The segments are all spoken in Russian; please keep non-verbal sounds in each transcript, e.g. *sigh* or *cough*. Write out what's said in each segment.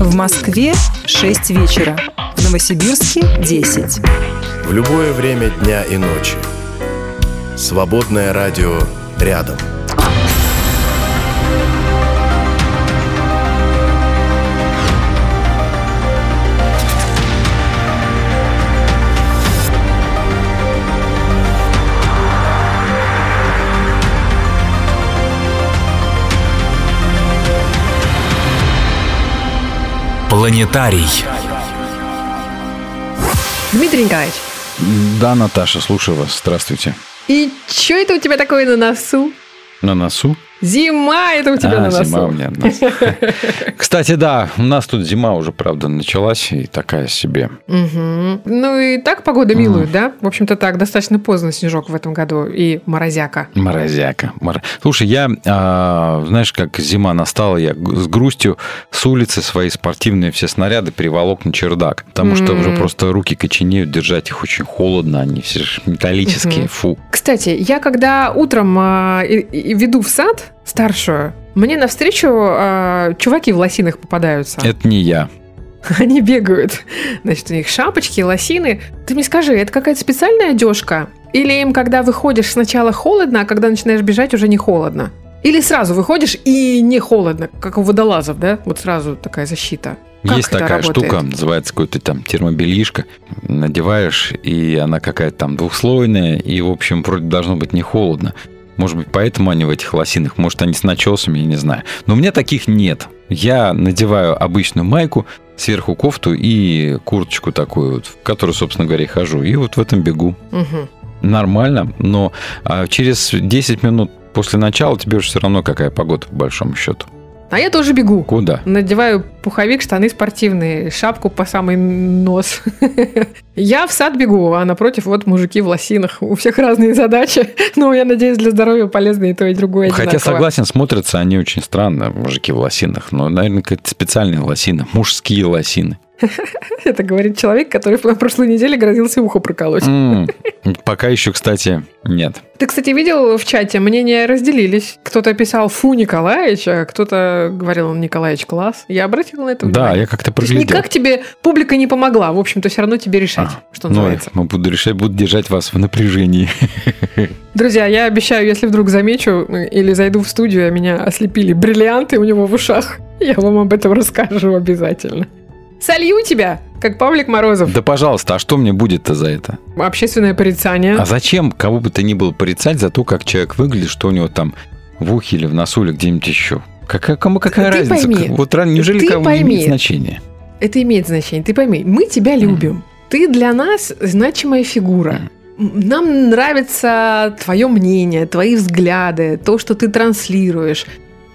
В Москве 6 вечера. В Новосибирске 10. В любое время дня и ночи. Свободное радио рядом. Планетарий. Дмитрий Николаевич, Да, Наташа, слушаю вас. Здравствуйте. и что это у тебя такое на носу? На носу? Зима это у тебя а, на носу. зима у меня на носу. *laughs* Кстати, да, у нас тут зима уже, правда, началась и такая себе. Мгм. Ну и так погода милует, да? В общем-то так, достаточно поздно снежок в этом году и морозяка. Морозяка. Мор- Слушай, я, а, знаешь, как зима настала, я с грустью с улицы свои спортивные все снаряды переволок на чердак. Потому что уже просто руки коченеют, держать их очень холодно, они все металлические, фу. Кстати, я когда утром а, веду в сад старшую, мне навстречу а, чуваки в лосинах попадаются. Это не я. *laughs* Они бегают. Значит, у них шапочки, лосины. Ты мне скажи, это какая-то специальная одежка? Или им, когда выходишь, сначала холодно, а когда начинаешь бежать, уже не холодно? Или сразу выходишь и не холодно, как у водолазов, да? Вот сразу такая защита. Как Есть такая работает? штука, называется какой-то там термобельишко. Надеваешь, и она какая-то там двухслойная, и, в общем, вроде должно быть не холодно. Может быть, поэтому они в этих лосинах, может, они с начесами, я не знаю. Но у меня таких нет. Я надеваю обычную майку, сверху кофту и курточку такую, вот, в которую, собственно говоря, и хожу. И вот в этом бегу. Мгм. Нормально, но а, через 10 минут после начала тебе уже все равно какая погода, по большому счету. А я тоже бегу. Куда? Надеваю пуховик, штаны спортивные, шапку по самый нос. *laughs* Я в сад бегу, а напротив вот мужики в лосинах. У всех разные задачи, *laughs* но я надеюсь, для здоровья полезно и то, и другое Хотя, согласен, смотрятся они очень странно, мужики в лосинах. Но, наверное, какие-то специальные лосины, мужские лосины. *laughs* Это говорит человек, который на прошлой неделе грозился ухо проколоть. Пока еще, кстати, нет. Ты, кстати, видел в чате, мнения разделились. Кто-то писал «фу, Николаевич», а кто-то говорил «Николаевич, класс». Я обратила на это Да, внимание. я как-то проглядел. никак тебе публика не помогла. В общем-то, все равно тебе решать, А, что Ну, называется. мы буду решать, буду держать вас в напряжении. *laughs* Друзья, я обещаю, если вдруг замечу или зайду в студию, а меня ослепили бриллианты у него в ушах, я вам об этом расскажу обязательно. Солью тебя, как Павлик Морозов. Да, пожалуйста, а что мне будет-то за это? Общественное порицание. А зачем кого бы то ни было порицать за то, как человек выглядит, что у него там в ухе или в носу или где-нибудь еще? Какая, кому какая Ты разница? пойми, Вот неужели ты кому не пойми. имеет значения? Это имеет значение. Ты пойми, мы тебя любим. Ты для нас значимая фигура. М, Нам нравится твое мнение, твои взгляды, то, что ты транслируешь.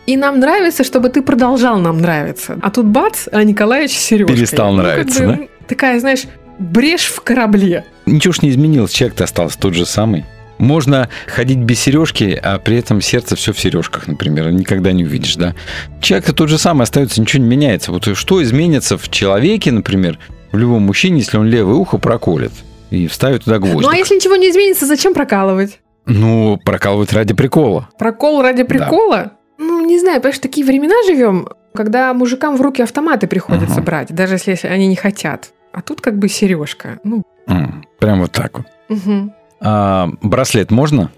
И нам нравится, чтобы ты продолжал нам нравиться. А тут бац, а Николаевич Сережка. Перестал нравиться, да? Такая, знаешь, брешь в корабле. Ничего ж не изменилось, человек-то остался тот же самый. Можно ходить без сережки, а при этом сердце все в сережках, например, никогда не увидишь, да? Человек-то тот же самый остается, ничего не меняется. Вот что изменится в человеке, например, в любом мужчине, если он левое ухо проколет и вставит туда гвоздик? Ну а если ничего не изменится, зачем прокалывать? Ну, прокалывать ради прикола. Прокол ради прикола? Ну, не знаю, потому что такие времена живем, когда мужикам в руки автоматы приходится Ага. брать, даже если они не хотят. А тут как бы сережка. Ну, Прям вот так вот. мгм. А, браслет можно?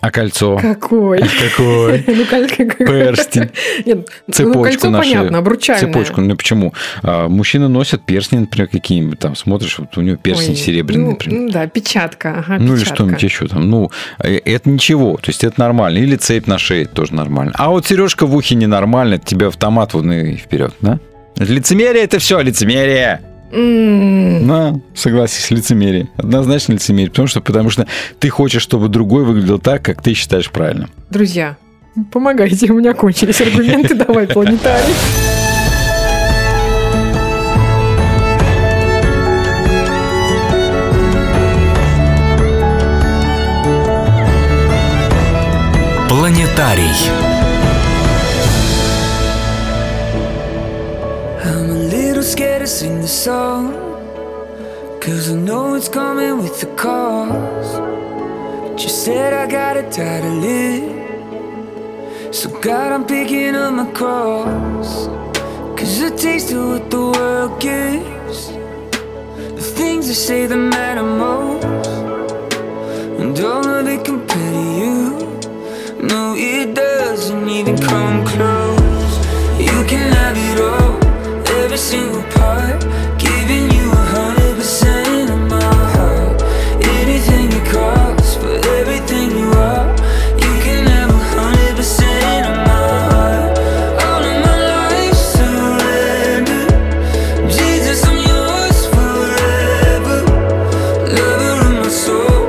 А кольцо? какой? *laughs* Какой? *laughs* Ну, кольцо. Перстень. *laughs* Нет, ну, Цепочку кольцо на шею. понятно, обручальное. Цепочку. Ну почему? А, мужчины носят перстни, например, какие-нибудь там. Смотришь, вот у него перстень Ой, серебряный, ну, например. ну да, печатка. Ага, Ну или что-нибудь еще там. Ну, э, это ничего. То есть это нормально. Или цепь на шее тоже нормально. А вот сережка в ухе ненормально, это тебе автомат вон и вперед, да? Лицемерие это все, лицемерие. М, На, согласись, лицемерие. Однозначно лицемерие. Потому что, потому что ты хочешь, чтобы другой выглядел так, как ты считаешь правильным. Друзья, помогайте, у меня кончились аргументы. Давай, *laughs* планетарий. Планетарий. Song. Cause I know it's coming with the cost. But you said I gotta die to live. So, God, I'm picking up my cross. Cause a taste of what the world gives. The things they say that matter most. And all of it compare to you. No, it doesn't even come close. You can have it all, every single part. Giving you a hundred percent of my heart. Anything you cost for everything you are. You can have a hundred percent of my heart. All of my life surrender. Jesus, I'm yours forever. Lover of my soul,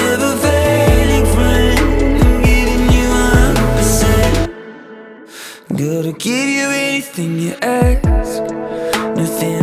never failing friend. I'm giving you a hundred percent. Gotta give you anything you ask nothing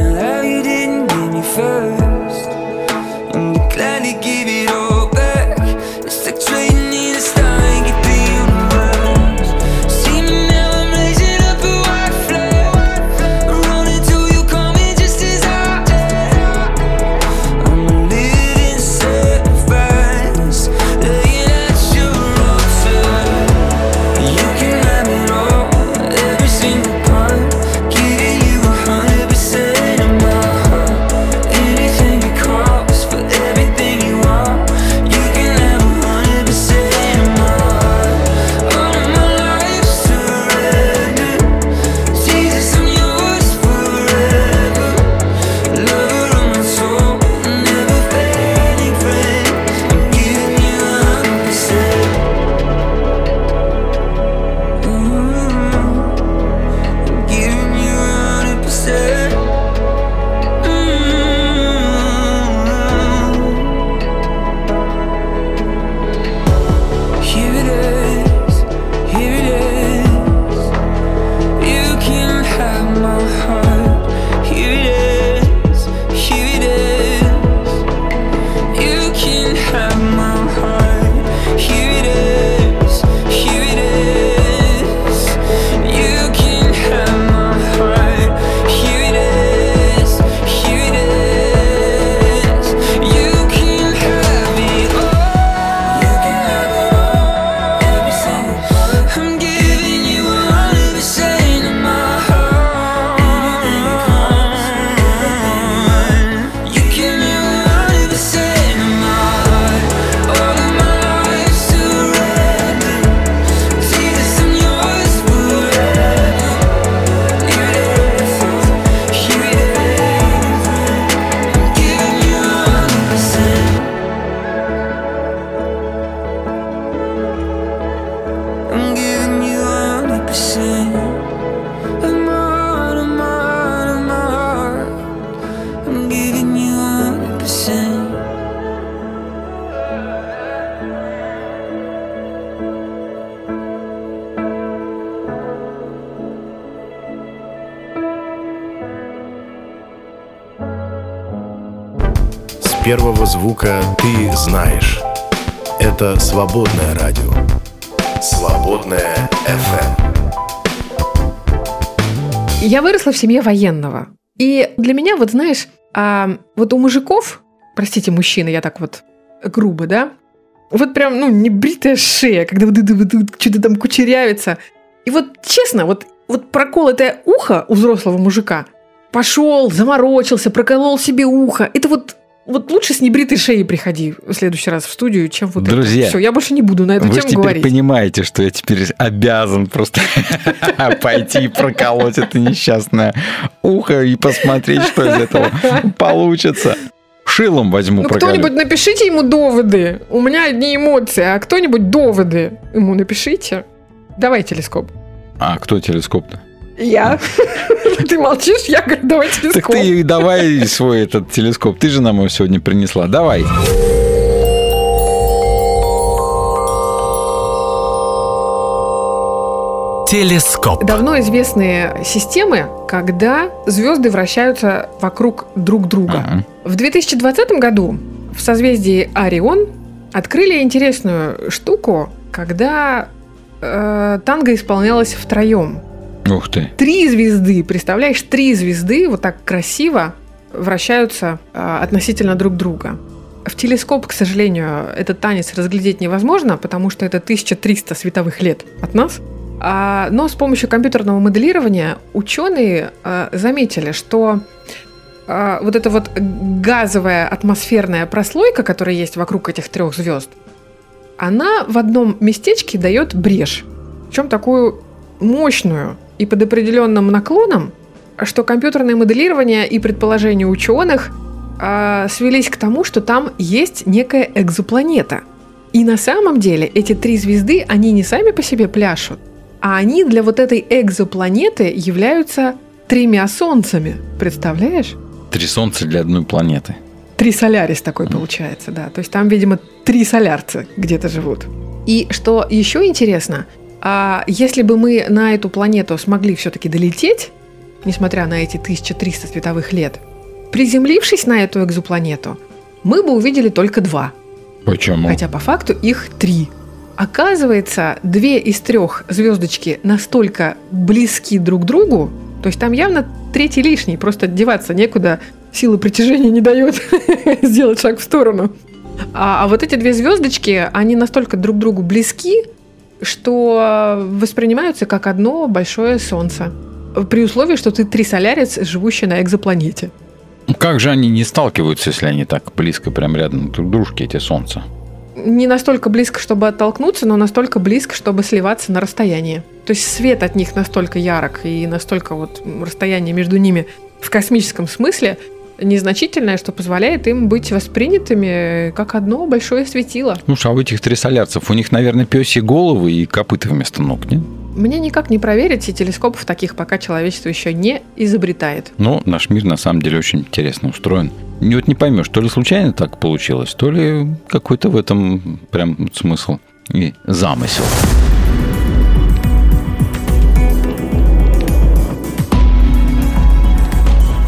свободное радио. Свободное FM. Я выросла в семье военного. И для меня, вот знаешь, а, вот у мужиков, простите, мужчины, я так вот грубо, да, вот прям, ну, не бритая шея, когда вот вот, вот что-то там кучерявится. И вот честно, вот, вот проколотое ухо у взрослого мужика пошел, заморочился, проколол себе ухо. Это вот вот лучше с небритой шеей приходи в следующий раз в студию, чем вот Друзья, это. Все, я больше не буду на эту Вы же тему теперь говорить. понимаете, что я теперь обязан просто *laughs* пойти и проколоть это несчастное ухо и посмотреть, что из этого получится. Шилом возьму Ну, кто-нибудь напишите ему доводы. У меня одни эмоции, а кто-нибудь доводы ему напишите. Давай телескоп. А кто телескоп-то? Я. *laughs* Ты молчишь, я говорю, давай телескоп. Так ты и давай свой этот телескоп. Ты же нам его сегодня принесла. Давай. Телескоп. Давно известные системы, когда звезды вращаются вокруг друг друга. Ага. В 2020 году в созвездии Орион открыли интересную штуку, когда э, танго исполнялось втроем. Ух ты. Три звезды, представляешь, три звезды вот так красиво вращаются э, относительно друг друга. В телескоп, к сожалению, этот танец разглядеть невозможно, потому что это 1300 световых лет от нас. А, но с помощью компьютерного моделирования ученые а, заметили, что а, вот эта вот газовая атмосферная прослойка, которая есть вокруг этих трех звезд, она в одном местечке дает брешь. Причем такую мощную и под определенным наклоном, что компьютерное моделирование и предположения ученых а, свелись к тому, что там есть некая экзопланета. И на самом деле эти три звезды, они не сами по себе пляшут, а они для вот этой экзопланеты являются тремя солнцами. Представляешь? Три солнца для одной планеты. Три солярис такой получается, да. То есть там, видимо, три солярца где-то живут. И что еще интересно, а если бы мы на эту планету смогли все-таки долететь, несмотря на эти 1300 световых лет, приземлившись на эту экзопланету, мы бы увидели только два. Почему? Хотя по факту их три. Оказывается, две из трех звездочки настолько близки друг к другу, то есть там явно третий лишний, просто деваться некуда, сила притяжения не дает *laughs* сделать шаг в сторону. А, а вот эти две звездочки, они настолько друг другу близки, что воспринимаются как одно большое солнце. При условии, что ты трисолярец, живущий на экзопланете. Как же они не сталкиваются, если они так близко, прям рядом друг дружки, эти солнца? Не настолько близко, чтобы оттолкнуться, но настолько близко, чтобы сливаться на расстоянии. То есть свет от них настолько ярок и настолько вот расстояние между ними в космическом смысле незначительное, что позволяет им быть воспринятыми как одно большое светило. Ну, а у этих трисолярцев, у них, наверное, пёсьи головы и копыта вместо ног, нет? Мне никак не проверить, и телескопов таких пока человечество еще не изобретает. Но наш мир на самом деле очень интересно устроен. И вот не поймешь, то ли случайно так получилось, то ли какой-то в этом прям смысл и замысел.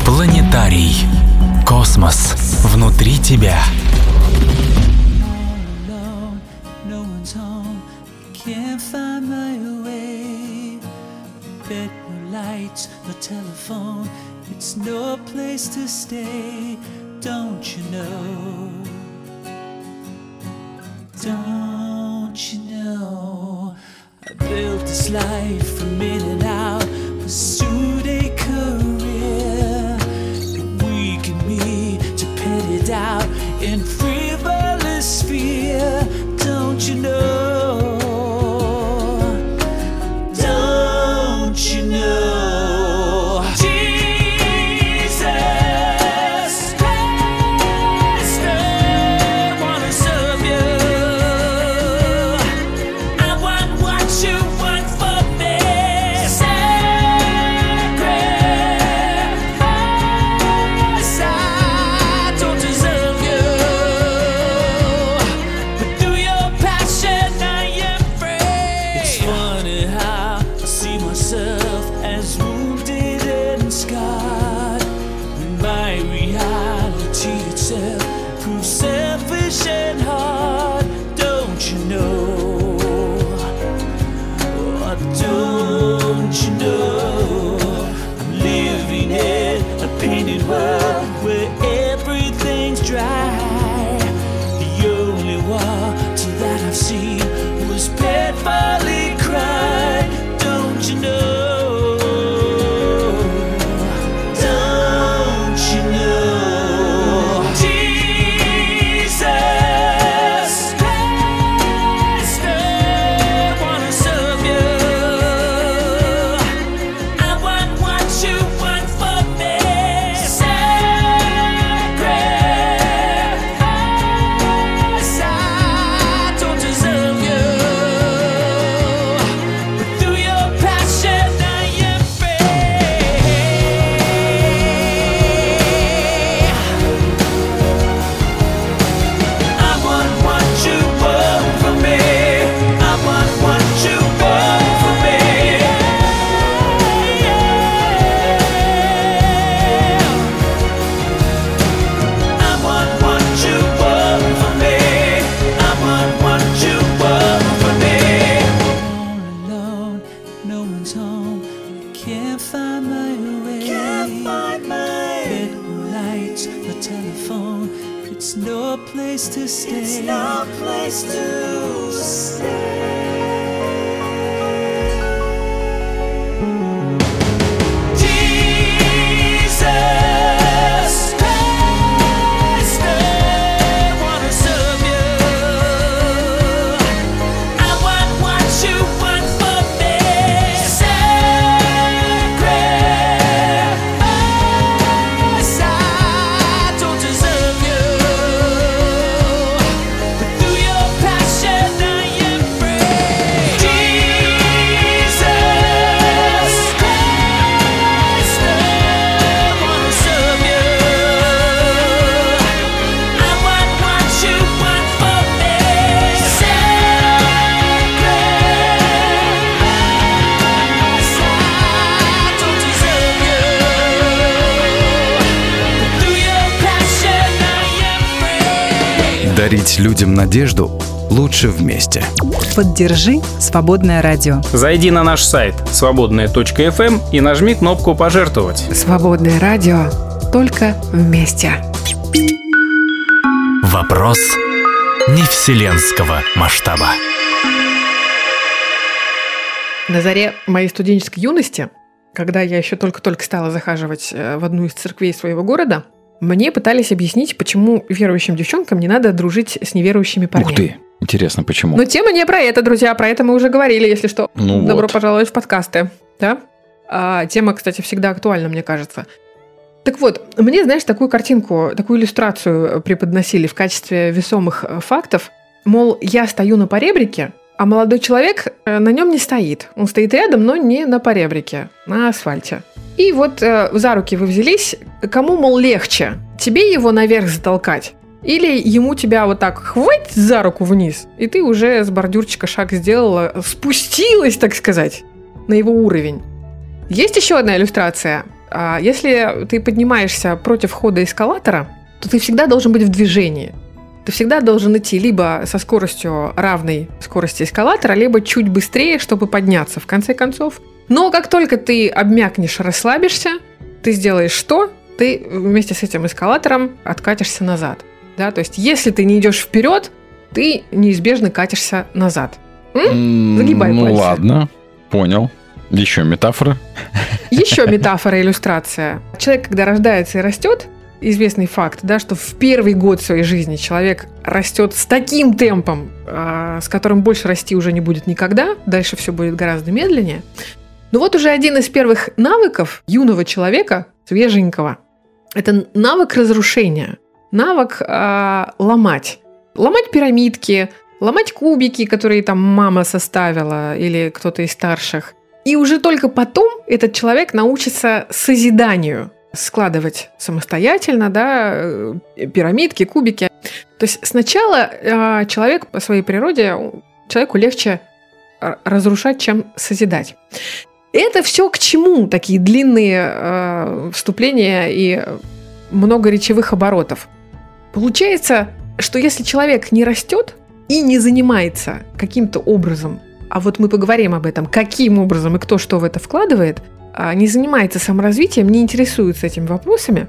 Планетарий. Космос внутри тебя. It's no place to stay. Don't you know? Don't you know? I built this life from in and out, pursued love. Людям надежду лучше вместе. Поддержи «Свободное радио». Зайди на наш сайт свободная.фм и нажми кнопку «Пожертвовать». Свободное радио. Только вместе. Вопрос не вселенского масштаба. На заре моей студенческой юности, когда я еще только-только стала захаживать э, в одну из церквей своего города, мне пытались объяснить, почему верующим девчонкам не надо дружить с неверующими парнями. Ух ты, интересно, почему? Но тема не про это, друзья, про это мы уже говорили, если что. Ну Добро вот. пожаловать в подкасты. Да? А, тема, кстати, всегда актуальна, мне кажется. Так вот, мне, знаешь, такую картинку, такую иллюстрацию преподносили в качестве весомых э, фактов. Мол, я стою на поребрике, а молодой человек э, на нем не стоит. Он стоит рядом, но не на поребрике, на асфальте. И вот э, за руки вы взялись, кому, мол, легче? Тебе его наверх затолкать? Или ему тебя вот так хвать за руку вниз, и ты уже с бордюрчика шаг сделала, спустилась, так сказать, на его уровень. Есть еще одна иллюстрация. А, Если ты поднимаешься против хода эскалатора, то ты всегда должен быть в движении. Ты всегда должен идти либо со скоростью равной скорости эскалатора, либо чуть быстрее, чтобы подняться в конце концов. Но как только ты обмякнешь, расслабишься, ты сделаешь что? Ты вместе с этим эскалатором откатишься назад. Да? То есть если ты не идешь вперед, ты неизбежно катишься назад. М? Загибай Ну пальцы. ладно, понял. Еще метафора. Еще *laughs* метафора, иллюстрация. Человек, когда рождается и растет, известный факт, да, что в первый год своей жизни человек растет с таким темпом, а, с которым больше расти уже не будет никогда, дальше все будет гораздо медленнее. Но вот уже один из первых навыков юного человека, свеженького, это навык разрушения, навык а, ломать. Ломать пирамидки, ломать кубики, которые там мама составила или кто-то из старших. И уже только потом этот человек научится созиданию, складывать самостоятельно, да, э, пирамидки, кубики. То есть сначала э, человек по своей природе, человеку легче разрушать, чем созидать. Это все к чему? Такие длинные э, вступления и много речевых оборотов. Получается, что если человек не растет и не занимается каким-то образом, а вот мы поговорим об этом, каким образом и кто что в это вкладывает, а, не занимается саморазвитием, не интересуется этими вопросами,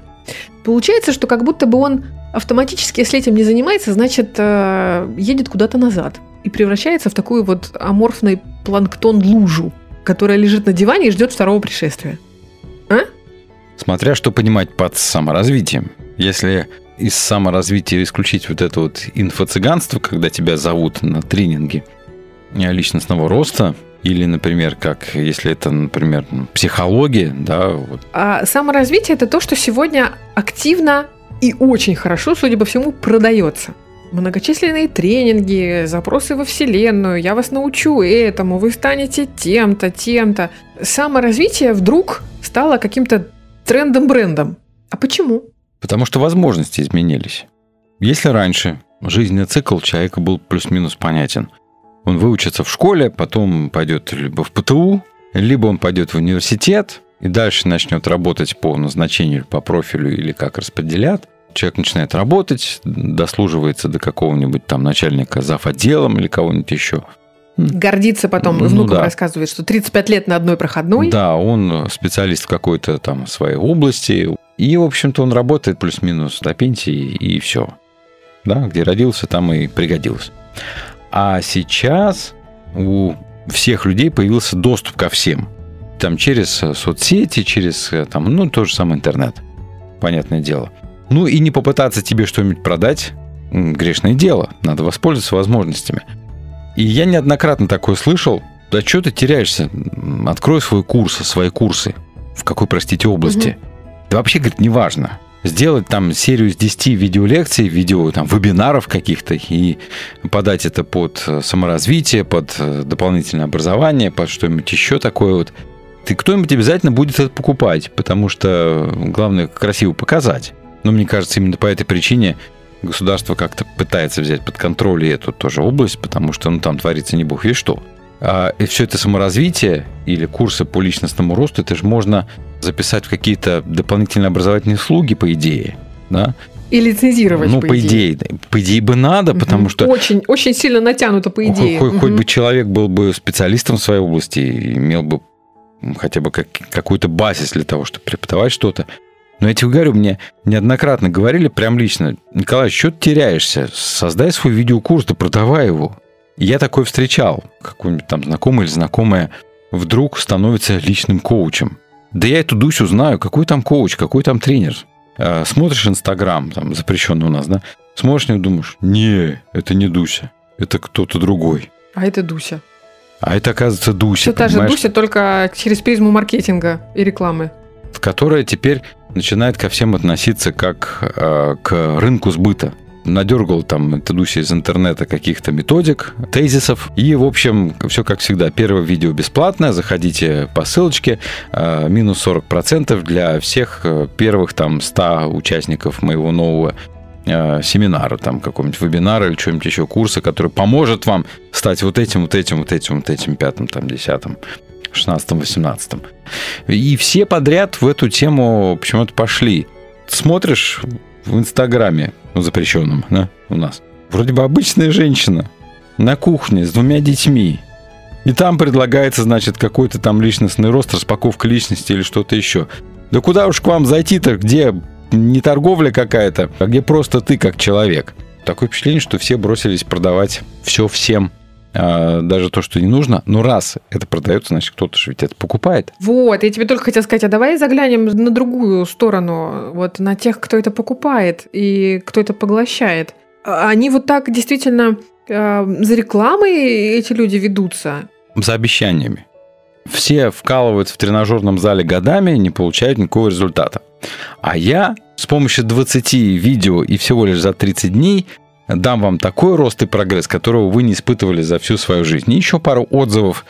получается, что как будто бы он автоматически, если этим не занимается, значит, э, едет куда-то назад и превращается в такую вот аморфный планктон-лужу, которая лежит на диване и ждет второго пришествия. Смотря что понимать под саморазвитием. Если из саморазвития исключить вот это вот инфо-цыганство, когда тебя зовут на тренинги э, личностного роста, или, например, как если это, например, психология, да, вот, А саморазвитие это то, что сегодня активно и очень хорошо, судя по всему, продается. Многочисленные тренинги, запросы во Вселенную, я вас научу этому, вы станете тем-то, тем-то. Саморазвитие вдруг стало каким-то трендом-брендом. А почему? Потому что возможности изменились. Если раньше жизненный цикл человека был плюс-минус понятен, он выучится в школе, потом пойдет либо в ПТУ, либо он пойдет в университет и дальше начнет работать по назначению, по профилю или как распределят. Человек начинает работать, дослуживается до какого-нибудь там начальника зав. отделом или кого-нибудь еще. Гордится потом, Ну внукам да. рассказывает, что 35 лет на одной проходной. Да, он специалист в какой-то там своей области. И, в общем-то, он работает плюс-минус до пенсии, и все. Да, где родился, там и пригодился. А сейчас у всех людей появился доступ ко всем. Там через соцсети, через э, там, ну, то же самое интернет. Понятное дело. Ну и не попытаться тебе что-нибудь продать грешное дело. Надо воспользоваться возможностями. И я неоднократно такое слышал. Да что ты теряешься? Открой свой курс, свои курсы. В какой, простите, области? Да вообще, говорит, неважно. Сделать там серию из 10 видеолекций, видео там вебинаров каких-то и подать это под э, саморазвитие, под э, дополнительное образование, под что-нибудь еще такое вот. Ты кто-нибудь обязательно будет это покупать, потому что э, главное красиво показать. Но мне кажется, именно по этой причине государство как-то пытается взять под контроль и эту тоже область, потому что ну, там творится не бог весь что. А, и все это саморазвитие или курсы по личностному росту, это же можно записать в какие-то дополнительные образовательные услуги, по идее. Да? И лицензировать, ну, по идее, да. по идее бы надо, потому что Очень, очень сильно натянуто, по идее. хоть, хоть Мгм. бы человек был бы специалистом в своей области, и имел бы хотя бы как, какую-то базис для того, чтобы преподавать что-то. Но я тебе говорю, мне неоднократно говорили прям лично, Николай, что ты теряешься? Создай свой видеокурс, да продавай его. И я такой встречал. Какой-нибудь там знакомый или знакомая вдруг становится личным коучем. Да я эту Дусю знаю, какой там коуч, какой там тренер. А, Смотришь Инстаграм, там запрещенный у нас, да? Смотришь него, думаешь, не, это не Дуся, это кто-то другой. А это Дуся. А это, оказывается, Дуся, Все та же Дуся, только через призму маркетинга и рекламы. которая теперь начинает ко всем относиться как э, к рынку сбыта. Надергал там эта Дуся из интернета каких-то методик, тезисов. И, в общем, все как всегда. Первое видео бесплатное. Заходите по ссылочке. э, минус 40% для всех э, первых там 100 участников моего нового э, семинара, там какого-нибудь вебинара или чего-нибудь еще, курса, который поможет вам стать вот этим, вот этим, вот этим, вот этим, пятым, там, десятым, шестнадцатым, восемнадцатым. И все подряд в эту тему почему-то пошли. Смотришь в Инстаграме, ну, запрещенном, да, у нас. Вроде бы обычная женщина на кухне с двумя детьми. И там предлагается, значит, какой-то там личностный рост, распаковка личности или что-то еще. Да куда уж к вам зайти-то, где не торговля какая-то, а где просто ты как человек. Такое впечатление, что все бросились продавать все всем, даже то, что не нужно. Но раз это продается, значит, кто-то же ведь это покупает. Вот, я тебе только хотела сказать, а давай заглянем на другую сторону, вот на тех, кто это покупает и кто это поглощает. А Они вот так действительно э, за рекламой эти люди ведутся. за обещаниями. Все вкалывают в тренажерном зале годами, не получают никакого результата. А я с помощью 20 видео и всего лишь за 30 дней дам вам такой рост и прогресс, которого вы не испытывали за всю свою жизнь. И еще пару отзывов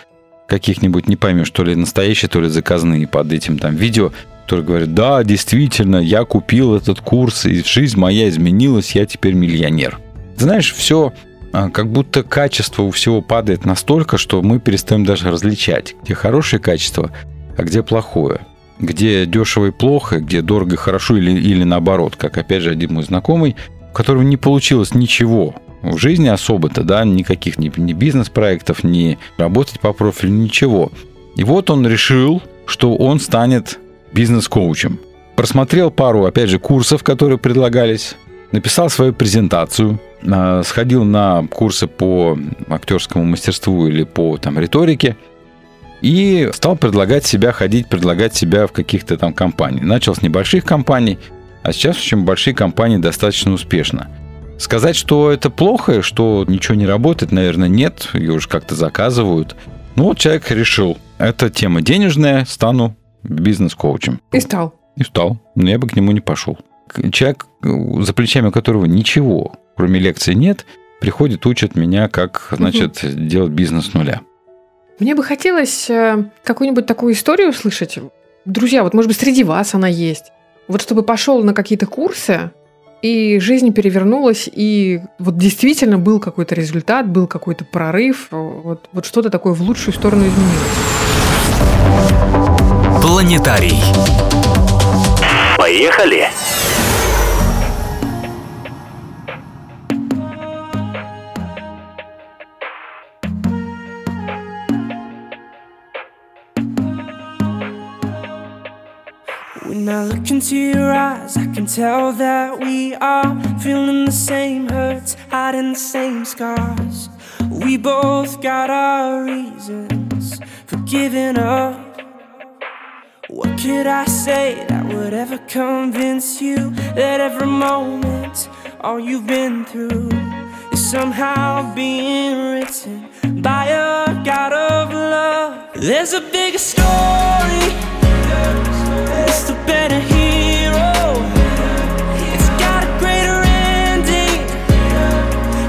каких-нибудь, не поймешь, то ли настоящие, то ли заказные под этим там видео, которые говорят, да, действительно, я купил этот курс, и жизнь моя изменилась, я теперь миллионер. Знаешь, все а, как будто качество у всего падает настолько, что мы перестаем даже различать, где хорошее качество, а где плохое. Где дешево и плохо, где дорого и хорошо, или, или наоборот, как опять же один мой знакомый, у которого не получилось ничего в жизни особо-то, да, никаких ни, ни бизнес-проектов, ни работать по профилю, ничего. И вот он решил, что он станет бизнес-коучем. Просмотрел пару, опять же, курсов, которые предлагались, написал свою презентацию, а, сходил на курсы по актерскому мастерству или по там риторике и стал предлагать себя ходить, предлагать себя в каких-то там компаниях. Начал с небольших компаний, а сейчас очень большие компании достаточно успешно. Сказать, что это плохо, что ничего не работает, наверное, нет, ее уже как-то заказывают. Ну вот человек решил, это тема денежная, стану бизнес-коучем. И стал. И стал. Но я бы к нему не пошел. Человек, за плечами которого ничего, кроме лекций, нет, приходит, учит меня, как, значит, делать бизнес с нуля. Мне бы хотелось э, какую-нибудь такую историю услышать. Друзья, вот может быть среди вас она есть. Вот чтобы пошел на какие-то курсы, и жизнь перевернулась, и вот действительно был какой-то результат, был какой-то прорыв, вот, вот что-то такое в лучшую сторону изменилось. Планетарий. Поехали! When I look into your eyes, I can tell that we are feeling the same hurts, hiding the same scars. We both got our reasons for giving up. What could I say that would ever convince you that every moment, all you've been through, is somehow being written by a God of love? There's a bigger story. It's the better hero. It's got a greater ending.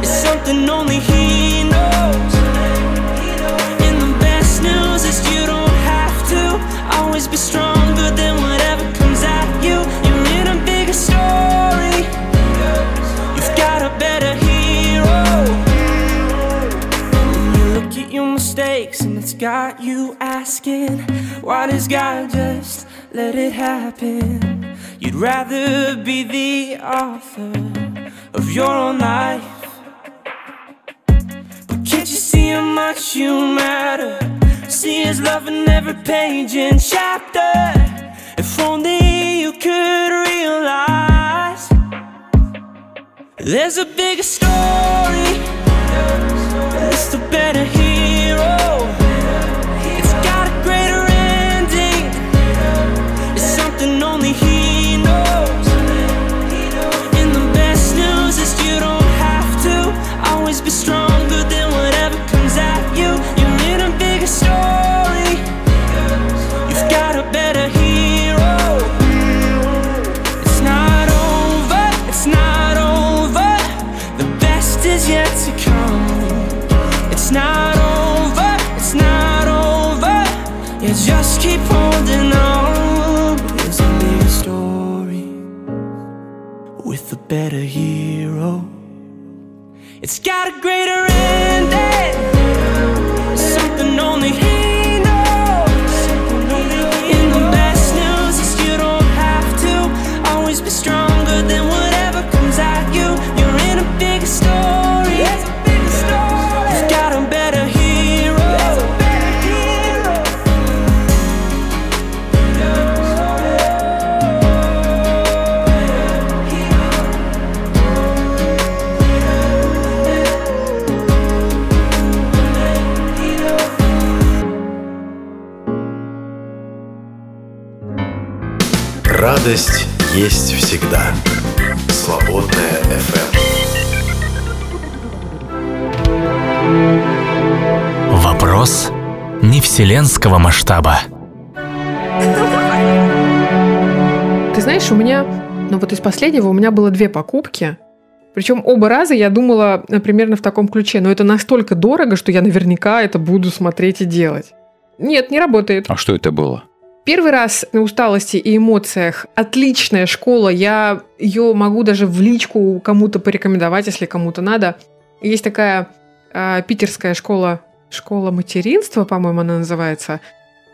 It's something only he knows. And the best news is you don't have to always be stronger than whatever comes at you. You're in a bigger story. You've got a better hero. You look at your mistakes and it's got you asking, why does God just let it happen? You'd rather be the author of your own life. But can't you see how much you matter? See his love in every page and chapter. If only you could realize there's a bigger story. It's the better hero. Вселенского масштаба. Ты знаешь, у меня, ну вот из последнего у меня было две покупки. Причем оба раза я думала э, примерно в таком ключе, но это настолько дорого, что я наверняка это буду смотреть и делать. Нет, не работает. А что это было? Первый раз на усталости и эмоциях отличная школа. Я ее могу даже в личку кому-то порекомендовать, если кому-то надо. Есть такая э, питерская школа, школа материнства, по-моему, она называется,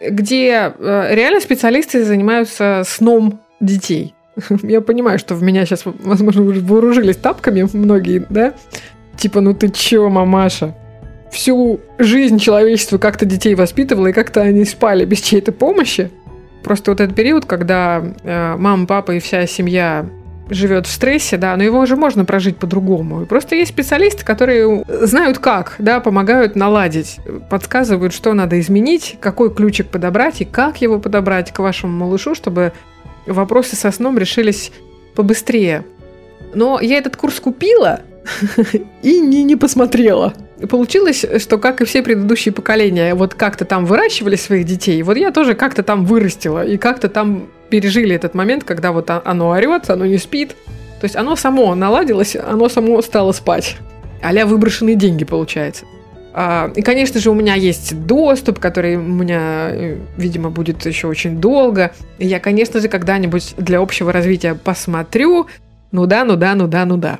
где э, реально специалисты занимаются сном детей. *laughs* Я понимаю, что в меня сейчас, возможно, уже вооружились тапками многие, да? Типа, ну ты чё, мамаша? Всю жизнь человечество как-то детей воспитывало, и как-то они спали без чьей-то помощи. Просто вот этот период, когда э, мама, папа и вся семья живет в стрессе, да, но его уже можно прожить по-другому. Просто есть специалисты, которые знают как, да, помогают наладить, подсказывают, что надо изменить, какой ключик подобрать и как его подобрать к вашему малышу, чтобы вопросы со сном решились побыстрее. Но я этот курс купила *laughs* и не, не посмотрела. Получилось, что, как и все предыдущие поколения, вот как-то там выращивали своих детей, вот я тоже как-то там вырастила, и как-то там пережили этот момент, когда вот оно орет, оно не спит. То есть оно само наладилось, оно само стало спать. а выброшенные деньги, получается. А, И, конечно же, у меня есть доступ, который у меня, э, видимо, будет еще очень долго. И я, конечно же, когда-нибудь для общего развития посмотрю. Ну да, ну да, ну да, ну да.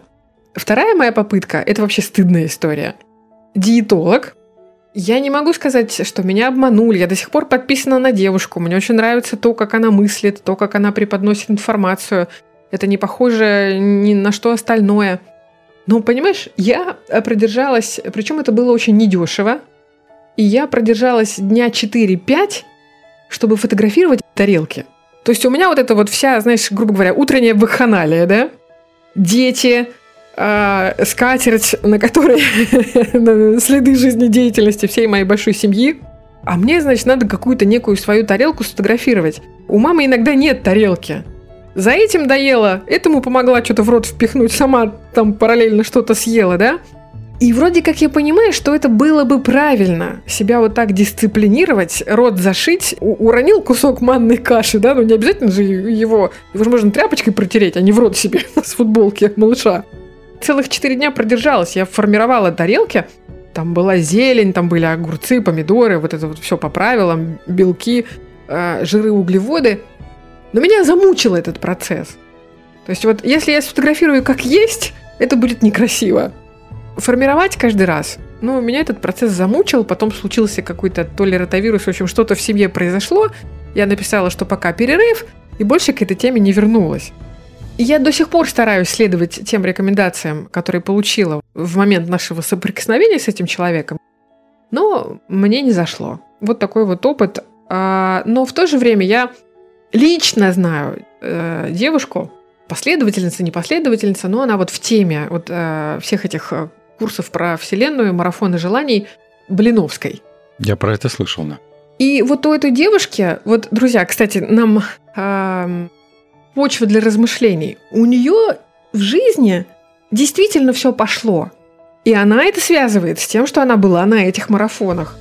Вторая моя попытка – это вообще стыдная история. Диетолог. Я не могу сказать, что меня обманули. Я до сих пор подписана на девушку. Мне очень нравится то, как она мыслит, то, как она преподносит информацию. Это не похоже ни на что остальное. Но, понимаешь, я продержалась, причем это было очень недешево, и я продержалась дня 4-5, чтобы фотографировать тарелки. То есть у меня вот это вот вся, знаешь, грубо говоря, утренняя вакханалия, да? Дети, э, скатерть, на которой *laughs* следы жизнедеятельности всей моей большой семьи. А мне, значит, надо какую-то некую свою тарелку сфотографировать. У мамы иногда нет тарелки. За этим доела, этому помогла что-то в рот впихнуть, сама там параллельно что-то съела, да? И вроде как я понимаю, что это было бы правильно, себя вот так дисциплинировать, рот зашить, у- уронил кусок манной каши, да, ну не обязательно же его, его же можно тряпочкой протереть, а не в рот себе *laughs* с футболки малыша. Целых четыре дня продержалась, я формировала тарелки, там была зелень, там были огурцы, помидоры, вот это вот все по правилам, белки, э, жиры, углеводы. Но меня замучил этот процесс. То есть вот если я сфотографирую как есть, это будет некрасиво. Формировать каждый раз, ну, меня этот процесс замучил, потом случился какой-то то ли ротавирус, в общем, что-то в семье произошло. Я написала, что пока перерыв, и больше к этой теме не вернулась. Я до сих пор стараюсь следовать тем рекомендациям, которые получила в момент нашего соприкосновения с этим человеком, но мне не зашло. Вот такой вот опыт. А, Но в то же время я лично знаю э, девушку, последовательница, непоследовательница, но она вот в теме вот э, всех этих э, курсов про Вселенную, марафоны желаний Блиновской. Я про это слышал, да. И вот у этой девушки, вот, друзья, кстати, нам эм, почва для размышлений. У нее в жизни действительно все пошло. И она это связывает с тем, что она была на этих марафонах.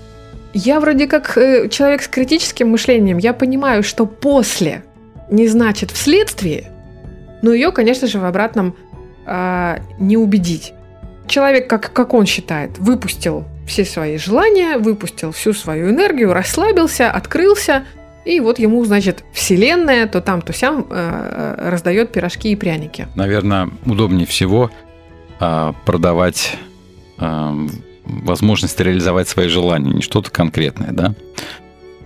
Я вроде как э, человек с критическим мышлением, я понимаю, что после не значит вследствие, но ее, конечно же, в обратном а, не убедить. Человек, как, как он считает, выпустил все свои желания, выпустил всю свою энергию, расслабился, открылся, и вот ему, значит, вселенная то там, то сям э, э, раздает пирожки и пряники. Наверное, удобнее всего а, продавать а, возможность реализовать свои желания, не что-то конкретное, да,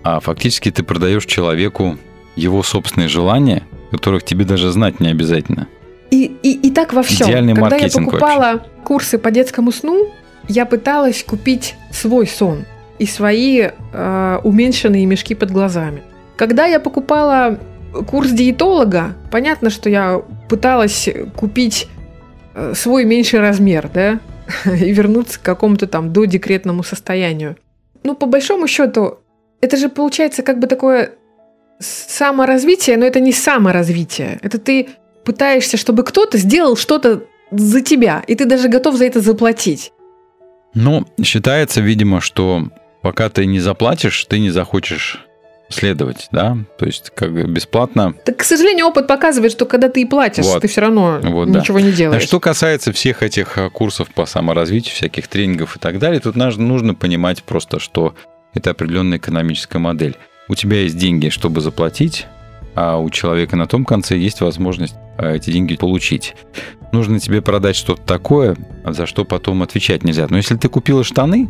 а фактически ты продаешь человеку его собственные желания, которых тебе даже знать не обязательно. И, и, и так во всем. Идеальный Когда я покупала курсы по детскому сну, я пыталась купить свой сон и свои э, уменьшенные мешки под глазами. Когда я покупала курс диетолога, понятно, что я пыталась купить э, свой меньший размер, да, *laughs* и вернуться к какому-то там додекретному состоянию. Ну, по большому счету, это же получается как бы такое саморазвитие, но это не саморазвитие. Это ты пытаешься, чтобы кто-то сделал что-то за тебя, и ты даже готов за это заплатить. Но считается, видимо, что пока ты не заплатишь, ты не захочешь следовать, да? То есть как бы бесплатно. Так, к сожалению, опыт показывает, что когда ты и платишь, Вот. ты все равно Вот, да. ничего не А делаешь. что касается всех этих а, курсов по саморазвитию, всяких тренингов и так далее, тут нужно понимать просто, что это определенная экономическая модель. У тебя есть деньги, чтобы заплатить, а у человека на том конце есть возможность а, эти деньги получить. Нужно тебе продать что-то такое, за что потом отвечать нельзя. Но если ты купила штаны,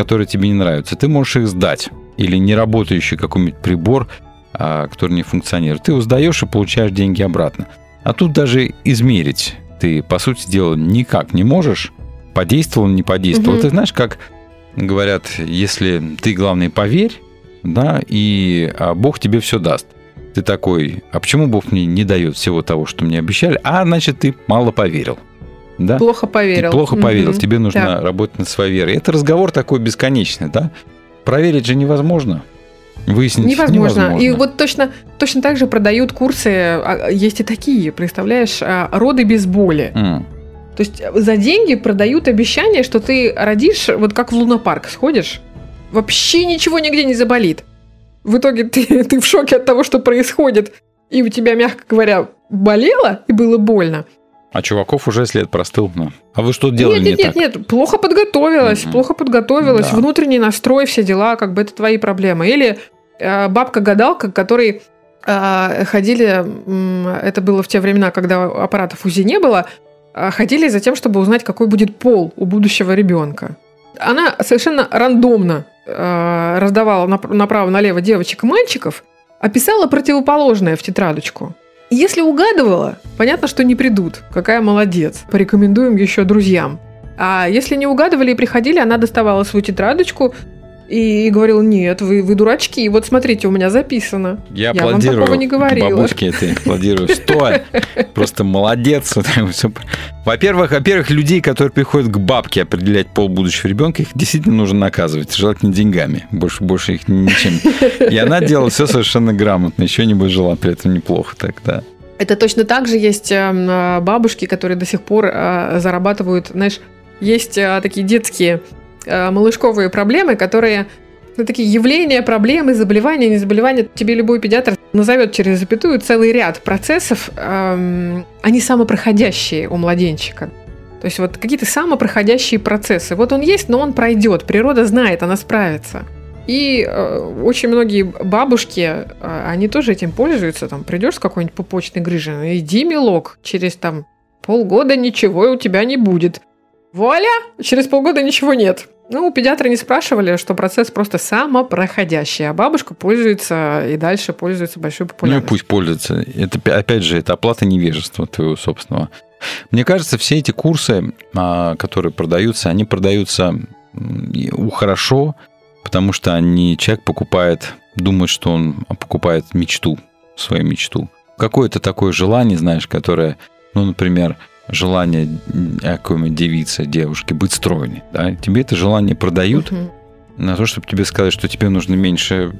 которые тебе не нравятся, ты можешь их сдать. Или неработающий какой-нибудь прибор, а, который не функционирует. Ты его сдаешь и получаешь деньги обратно. А тут даже измерить ты, по сути дела, никак не можешь. Подействовал, не подействовал. Мгм. Ты знаешь, как говорят, если ты, главное, поверь, да, и а, Бог тебе все даст. Ты такой, а почему Бог мне не дает всего того, что мне обещали? А, значит, ты мало поверил. Да? Плохо поверил. Ты плохо Мгм. поверил, тебе нужно Да. работать над своей верой. Это разговор такой бесконечный, да? Проверить же невозможно. Выяснить Невозможно. невозможно. И вот точно, точно так же продают курсы, а, есть и такие, представляешь, а, роды без боли. М. То есть за деньги продают обещание, что ты родишь, вот как в лунопарк сходишь, вообще ничего нигде не заболит. В итоге ты, *laughs* ты в шоке от того, что происходит, и у тебя, мягко говоря, болело и было больно. А чуваков уже след простыл. ну. А вы что делали нет, не нет, нет, так? нет, плохо подготовилась, Мгм. плохо подготовилась, Да. внутренний настрой, все дела, как бы это твои проблемы. Или э, бабка-гадалка, которой э, ходили, м, это было в те времена, когда аппаратов УЗИ не было, а, ходили за тем, чтобы узнать, какой будет пол у будущего ребенка. Она совершенно рандомно э, раздавала нап- направо-налево девочек и мальчиков, описала противоположное в тетрадочку. Если угадывала, понятно, что не придут. Какая молодец. Порекомендуем еще друзьям. А если не угадывали и приходили, она доставала свою тетрадочку и, и говорила, нет, вы, вы дурачки, вот смотрите, у меня записано. Я, Я вам аплодирую такого не говорила. бабушке этой, аплодирую. Стой! Просто молодец. Во-первых, во-первых, людей, которые приходят к бабке определять пол будущего ребенка, их действительно нужно наказывать, желательно деньгами. Больше, больше их ничем. И она делала все совершенно грамотно. Еще нибудь жила при этом неплохо тогда. Это точно так же есть эм, э, бабушки, которые до сих пор э, зарабатывают, знаешь, есть э, такие детские э, малышковые проблемы, которые ну, такие явления, проблемы, заболевания, не заболевания. Тебе любой педиатр назовет через запятую целый ряд процессов, эм, они самопроходящие у младенчика. То есть вот какие-то самопроходящие процессы. Вот он есть, но он пройдет. Природа знает, она справится. И э, очень многие бабушки, э, они тоже этим пользуются. Там придешь с какой-нибудь пупочной грыжей, ну, иди, милок, через там полгода ничего у тебя не будет. Вуаля! Через полгода ничего нет. Ну, у педиатра не спрашивали, что процесс просто самопроходящий, а бабушка пользуется и дальше пользуется большой Ну популярностью. пусть пользуется. Это, опять же, это оплата невежества твоего собственного. Мне кажется, все эти курсы, а, которые продаются, они продаются у хорошо, потому что они, человек покупает, думает, что он покупает мечту, свою мечту. Какое-то такое желание, знаешь, которое, ну, например, желание какой-нибудь девицы, девушки быть стройной. Да? Тебе это желание продают Мгм. на то, чтобы тебе сказать, что тебе нужно меньше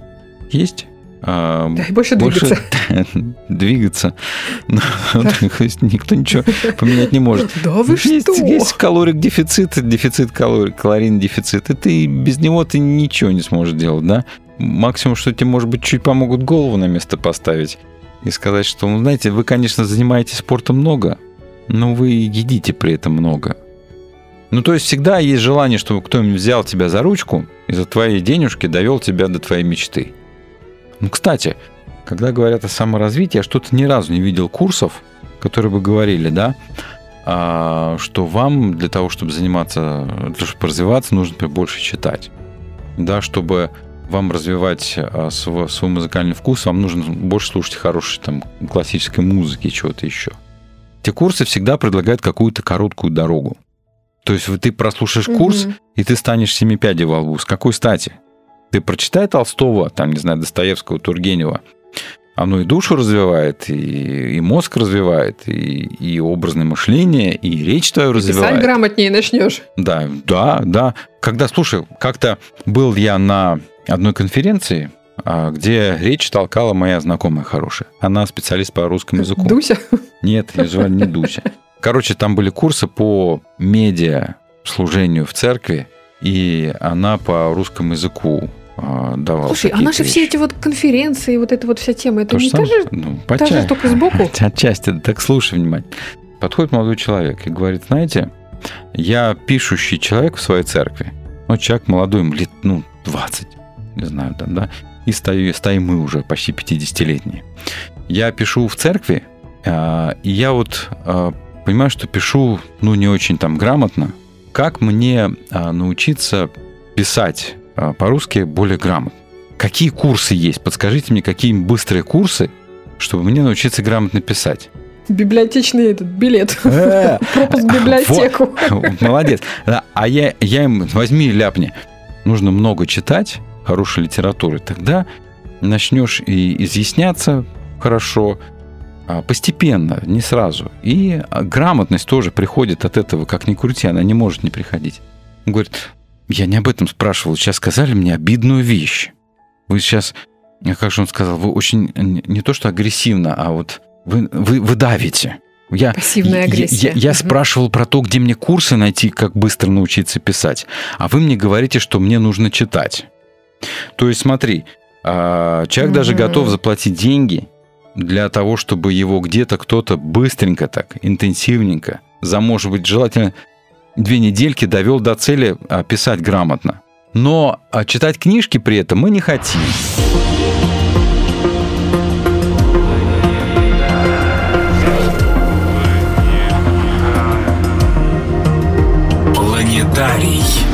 есть, а, Да, и больше больше двигаться. *laughs* двигаться. *laughs* Ну, то есть Никто ничего поменять не может. Да вы есть, что? есть калорик дефицит, дефицит калорий, калорийный дефицит. И ты без него ты ничего не сможешь делать, да? Максимум, что тебе, может быть, чуть помогут голову на место поставить и сказать, что, ну, знаете, вы, конечно, занимаетесь спортом много, но вы едите при этом много. Ну, то есть всегда есть желание, чтобы кто-нибудь взял тебя за ручку и за твои денежки довел тебя до твоей мечты. Ну, кстати, когда говорят о саморазвитии, я что-то ни разу не видел курсов, которые бы говорили, да, а, что вам для того, чтобы заниматься, для того, чтобы развиваться, нужно больше читать. Да, чтобы вам развивать а, свой, свой музыкальный вкус, вам нужно больше слушать хорошей там, классической музыки чего-то еще. Те курсы всегда предлагают какую-то короткую дорогу. То есть ты прослушаешь курс, Мгм. и ты станешь семи пядей во лбу. С какой стати? Ты прочитай Толстого, там, не знаю, Достоевского, Тургенева. Оно и душу развивает, и, и мозг развивает, и, и образное мышление, и речь твою Писать развивает. грамотнее начнешь. Да, да, да. Когда, слушай, как-то был я на одной конференции, где речь толкала моя знакомая хорошая. Она специалист по русскому языку. Дуся. Нет, ее звали не Дуся. Короче, там были курсы по медиа служению в церкви, и она по русскому языку а, давала. Слушай, а наши все вещи. эти вот конференции, вот эта вот вся тема, это То не та же, Ну, та же только сбоку? *laughs* Отчасти, так слушай внимательно. Подходит молодой человек и говорит, знаете, я пишущий человек в своей церкви. Ну, человек молодой, ему лет, ну, 20, не знаю, там, да, и стою, стоим мы уже почти 50-летние. Я пишу в церкви, а, и я вот а, понимаю, что пишу, ну, не очень там грамотно. Как мне а, научиться писать по-русски более грамотно? Какие курсы есть? Подскажите мне, какие быстрые курсы, чтобы мне научиться грамотно писать. Библиотечный этот билет. Э, *laughs* Пропуск в библиотеку. *laughs* Молодец. А я, я им возьми и ляпни. Нужно много читать хорошей литературы. Тогда начнешь и изъясняться хорошо, а, постепенно, не сразу. И а, грамотность тоже приходит от этого, как ни крути, она не может не приходить. Он говорит, я не об этом спрашивал, сейчас сказали мне обидную вещь. Вы сейчас, а как же он сказал, вы очень не то что агрессивно, а вот вы, вы, вы давите. Я, Пассивная я- агрессия. Я, я Мгм. спрашивал про то, где мне курсы найти, как быстро научиться писать. А вы мне говорите, что мне нужно читать. То есть смотри, а, человек даже Мгм. готов заплатить деньги для того, чтобы его где-то кто-то быстренько так, интенсивненько, за, может быть, желательно две недельки довел до цели а, писать грамотно. Но а, читать книжки при этом мы не хотим. Планетарий.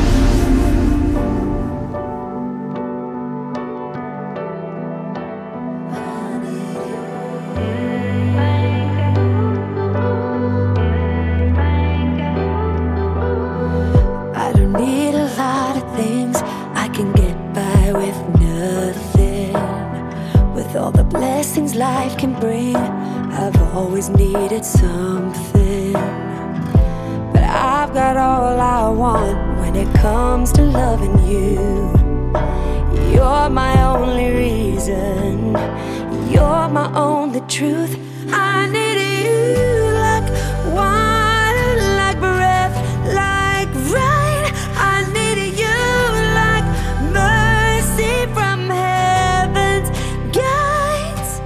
I've always needed something. But I've got all I want when it comes to loving you. You're my only reason. You're my only truth. I need you like water, like breath, like rain. I need you like mercy from heaven's gates.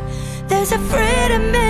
There's a freedom in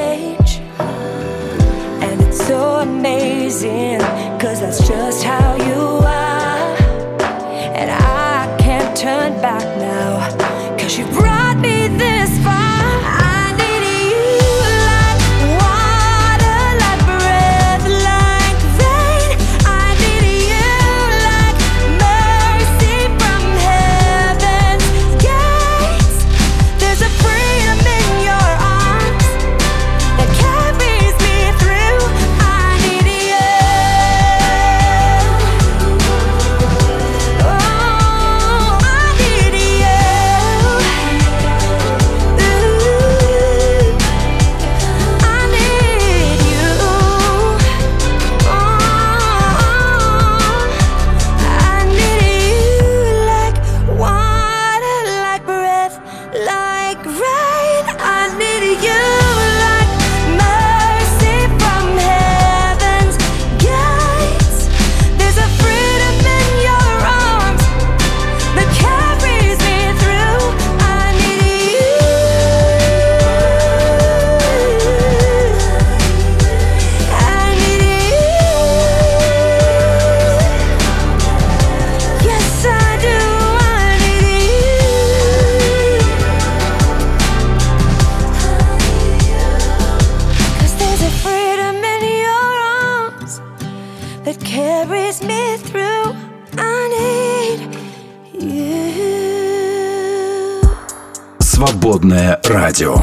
Amazing, cause that's just how you are. And I can't turn back now, cause you brought радио.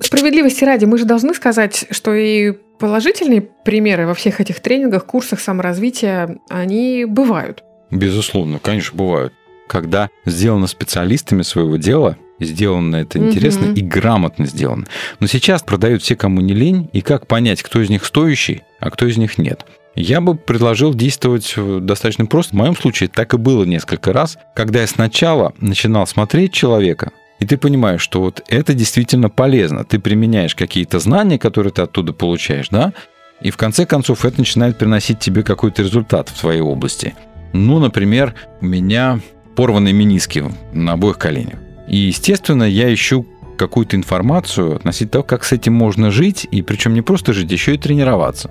Справедливости ради, мы же должны сказать, что и положительные примеры во всех этих тренингах, курсах саморазвития, они бывают. Безусловно, конечно, бывают. Когда сделано специалистами своего дела, сделано это интересно Мгм. и грамотно сделано. Но сейчас продают все, кому не лень, и как понять, кто из них стоящий, а кто из них нет. Я бы предложил действовать э, достаточно просто. В моем случае так и было несколько раз, когда я сначала начинал смотреть человека, и ты понимаешь, что вот это действительно полезно. Ты применяешь какие-то знания, которые ты оттуда получаешь, да, и в конце концов это начинает приносить тебе какой-то результат в твоей области. Ну, например, у меня порванные мениски на обоих коленях. И, естественно, я ищу какую-то информацию относительно того, как с этим можно жить, и причем не просто жить, еще и тренироваться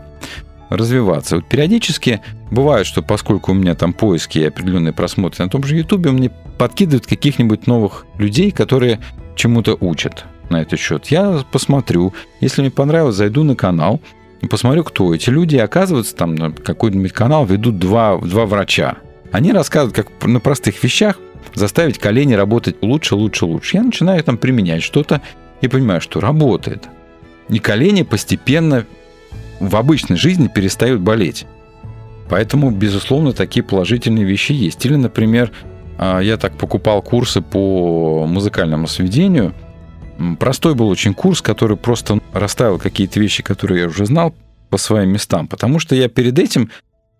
развиваться. Вот периодически бывает, что поскольку у меня там поиски и определенные просмотры на том же Ютубе, мне подкидывают каких-нибудь новых людей, которые чему-то учат на этот счет. Я посмотрю, если мне понравилось, зайду на канал, и посмотрю, кто эти люди. Оказывается, там на какой-нибудь канал ведут два, два врача. Они рассказывают, как на простых вещах заставить колени работать лучше, лучше, лучше. Я начинаю там применять что-то и понимаю, что работает. И колени постепенно в обычной жизни перестают болеть. Поэтому, безусловно, такие положительные вещи есть. Или, например, а, я так покупал курсы по музыкальному сведению. Простой был очень курс, который просто расставил какие-то вещи, которые я уже знал по своим местам. Потому что я перед этим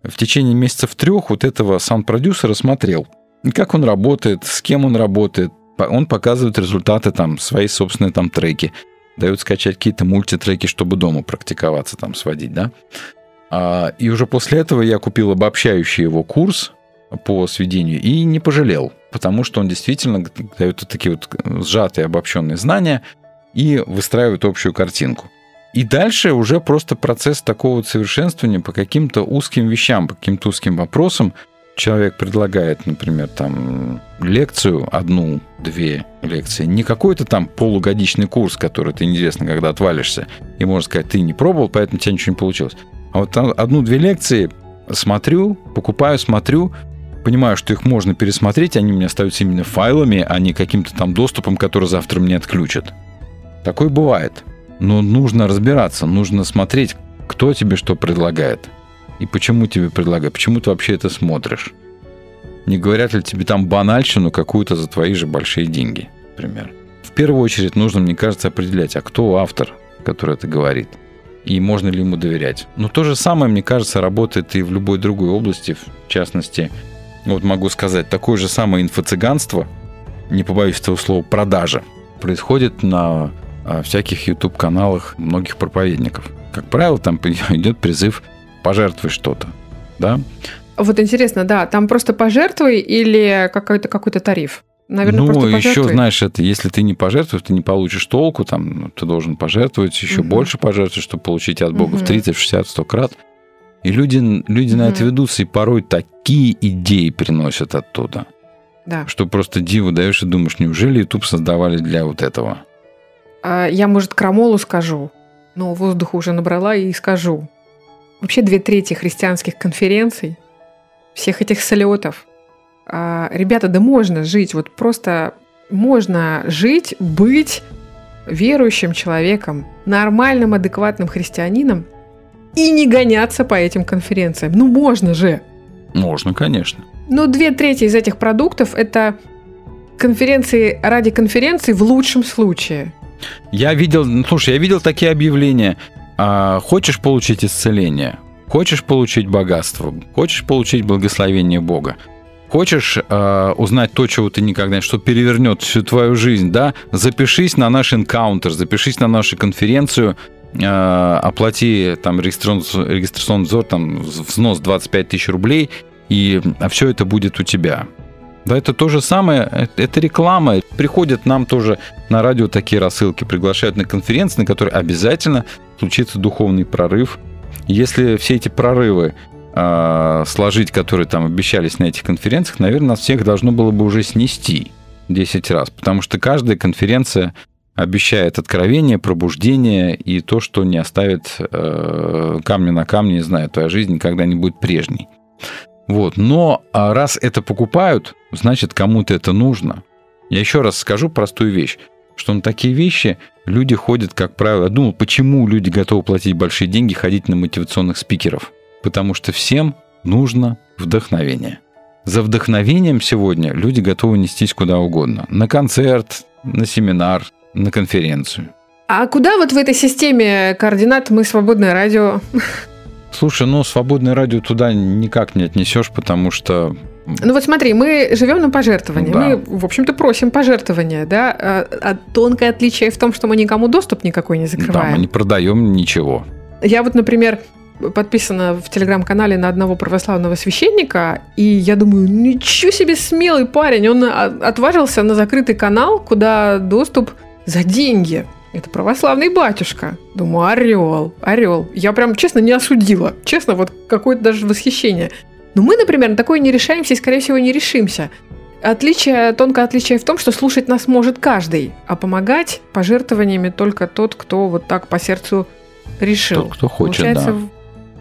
в течение месяцев трех вот этого саунд-продюсера смотрел. Как он работает, с кем он работает. Он показывает результаты там, свои собственные там треки. Дает скачать какие-то мультитреки, чтобы дома практиковаться, там сводить, да. А, И уже после этого я купил обобщающий его курс по сведению и не пожалел, потому что он действительно дает вот такие вот сжатые обобщенные знания и выстраивает общую картинку. И дальше уже просто процесс такого вот совершенствования по каким-то узким вещам, по каким-то узким вопросам. Человек предлагает, например, там лекцию, одну, две лекции, не какой-то там полугодичный курс, который ты неизвестно, когда отвалишься, и можно сказать, ты не пробовал, поэтому у тебя ничего не получилось. А вот одну-две лекции смотрю, покупаю, смотрю, понимаю, что их можно пересмотреть, они у меня остаются именно файлами, а не каким-то там доступом, который завтра мне отключат. Такое бывает. Но нужно разбираться, нужно смотреть, кто тебе что предлагает. И почему тебе предлагают, почему ты вообще это смотришь. Не говорят ли тебе там банальщину какую-то за твои же большие деньги, например. В первую очередь нужно, мне кажется, определять, а кто автор, который это говорит. И можно ли ему доверять. Но то же самое, мне кажется, работает и в любой другой области, в частности, вот могу сказать, такое же самое инфо-цыганство, не побоюсь этого слова, продажа, происходит на а, всяких YouTube-каналах многих проповедников. Как правило, там *laughs* идет призыв пожертвуй что-то, да? Вот интересно, да, там просто пожертвуй или какой-то какой тариф? Наверное, ну, просто еще, пожертвуй. знаешь, это если ты не пожертвуешь, ты не получишь толку, там, ну, ты должен пожертвовать, еще Мгм. больше пожертвовать, чтобы получить от Бога в Мгм. 30, в 60, в 100 крат. И люди, люди на это ведутся, и порой такие идеи приносят оттуда, Да. что просто диву даешь и думаешь, неужели YouTube создавали для вот этого? А Я, может, крамолу скажу, но воздуха уже набрала и скажу. Вообще две трети христианских конференций, всех этих слетов. а, Ребята, да можно жить, вот просто можно жить, быть верующим человеком, нормальным, адекватным христианином и не гоняться по этим конференциям. Ну, можно же. Можно, конечно. Но две трети из этих продуктов – это конференции ради конференции в лучшем случае. Я видел, ну, слушай, я видел такие объявления. А, хочешь получить исцеление? Хочешь получить богатство? Хочешь получить благословение Бога? Хочешь э, узнать то, чего ты никогда, что перевернет всю твою жизнь, да? Запишись на наш энкаунтер, запишись на нашу конференцию, э, оплати там регистрационный, регистрационный взор, там взнос 25 тысяч рублей, и все это будет у тебя. Да, это то же самое, это- реклама. Приходят нам тоже на радио такие рассылки, приглашают на конференции, на которые обязательно случится духовный прорыв. Если все эти прорывы а, сложить, которые там обещались на этих конференциях, наверное, нас всех должно было бы уже снести 10 раз, потому что каждая конференция обещает откровение, пробуждение и то, что не оставит э, камня на камне, не знаю, твоя жизнь никогда не будет прежней. Вот. Но а, раз это покупают, значит, кому-то это нужно. Я еще раз скажу простую вещь, что на такие вещи люди ходят, как правило. Я думал, почему люди готовы платить большие деньги, ходить на мотивационных спикеров? Потому что всем нужно вдохновение. За вдохновением сегодня люди готовы нестись куда угодно. На концерт, на семинар, на конференцию. А куда вот в этой системе координат мы свободное радио? Слушай, ну, свободное радио туда никак не отнесешь, потому что Ну вот смотри, мы живем на пожертвования. Да. Мы, в общем-то, просим пожертвования, да? А, а тонкое отличие в том, что мы никому доступ никакой не да, закрываем. мы не продаем ничего. Я вот, например, подписана в телеграм-канале на одного православного священника, и я думаю, ничего себе смелый парень, он а, отважился на закрытый канал, куда доступ за деньги. Это православный батюшка. Думаю, орел, орел. Я прям, честно, не осудила. Честно, вот какое-то даже восхищение. Но мы, например, на такое не решаемся и, скорее всего, не решимся. Отличие, тонкое отличие в том, что слушать нас может каждый, а помогать пожертвованиями только тот, кто вот так по сердцу решил. Тот, кто хочет, Получается, да.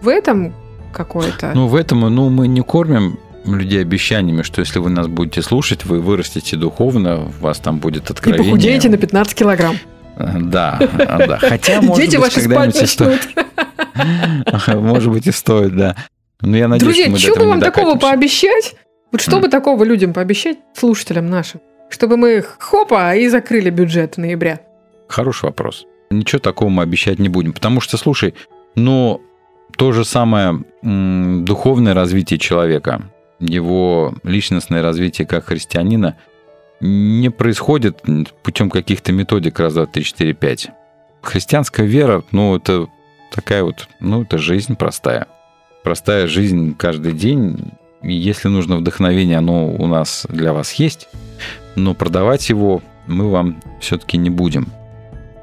в- этом какое-то... Ну, в этом, ну, мы не кормим людей обещаниями, что если вы нас будете слушать, вы вырастете духовно, у вас там будет и откровение. похудеете на 15 килограмм. Да, а, да. Хотя, может Дети быть, ваши когда-нибудь и стоит. Может быть, и стоит, да. Но я надеюсь, Друзья, что бы вам такого пообещать? Вот что бы такого людям пообещать, слушателям нашим? Чтобы мы хопа и закрыли бюджет ноября. Хороший вопрос. Ничего такого мы обещать не будем. Потому что, слушай, ну, то же самое духовное развитие человека, его личностное развитие как христианина не происходит путем каких-то методик раз, два, три, четыре, пять. Христианская вера, ну, это такая вот, ну, это жизнь простая. Простая жизнь каждый день. Если нужно вдохновение, оно у нас для вас есть, но продавать его мы вам все-таки не будем.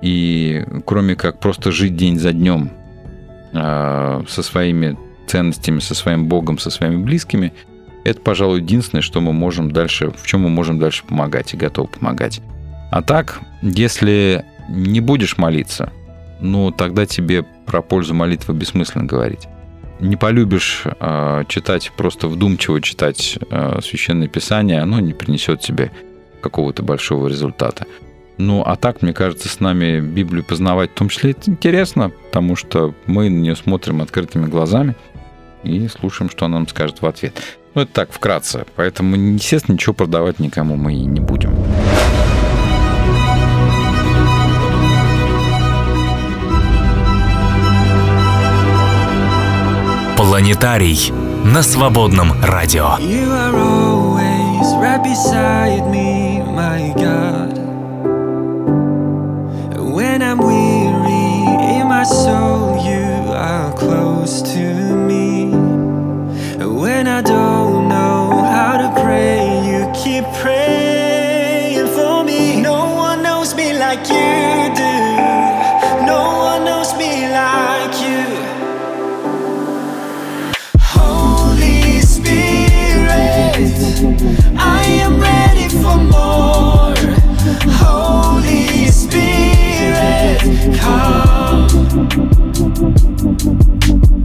И кроме как просто жить день за днем э, со своими ценностями, со своим Богом, со своими близкими, это, пожалуй, единственное, что мы можем дальше, в чем мы можем дальше помогать и готовы помогать. А так, если не будешь молиться, ну тогда тебе про пользу молитвы бессмысленно говорить. Не полюбишь э, читать, просто вдумчиво читать э, священное писание, оно не принесет тебе какого-то большого результата. Ну, а так, мне кажется, с нами Библию познавать в том числе это интересно, потому что мы на нее смотрим открытыми глазами и слушаем, что она нам скажет в ответ. Ну, это так, вкратце. Поэтому, естественно, ничего продавать никому мы и не будем. Планетарий на свободном радио. You are always right beside me, my God. When I'm weary in my soul,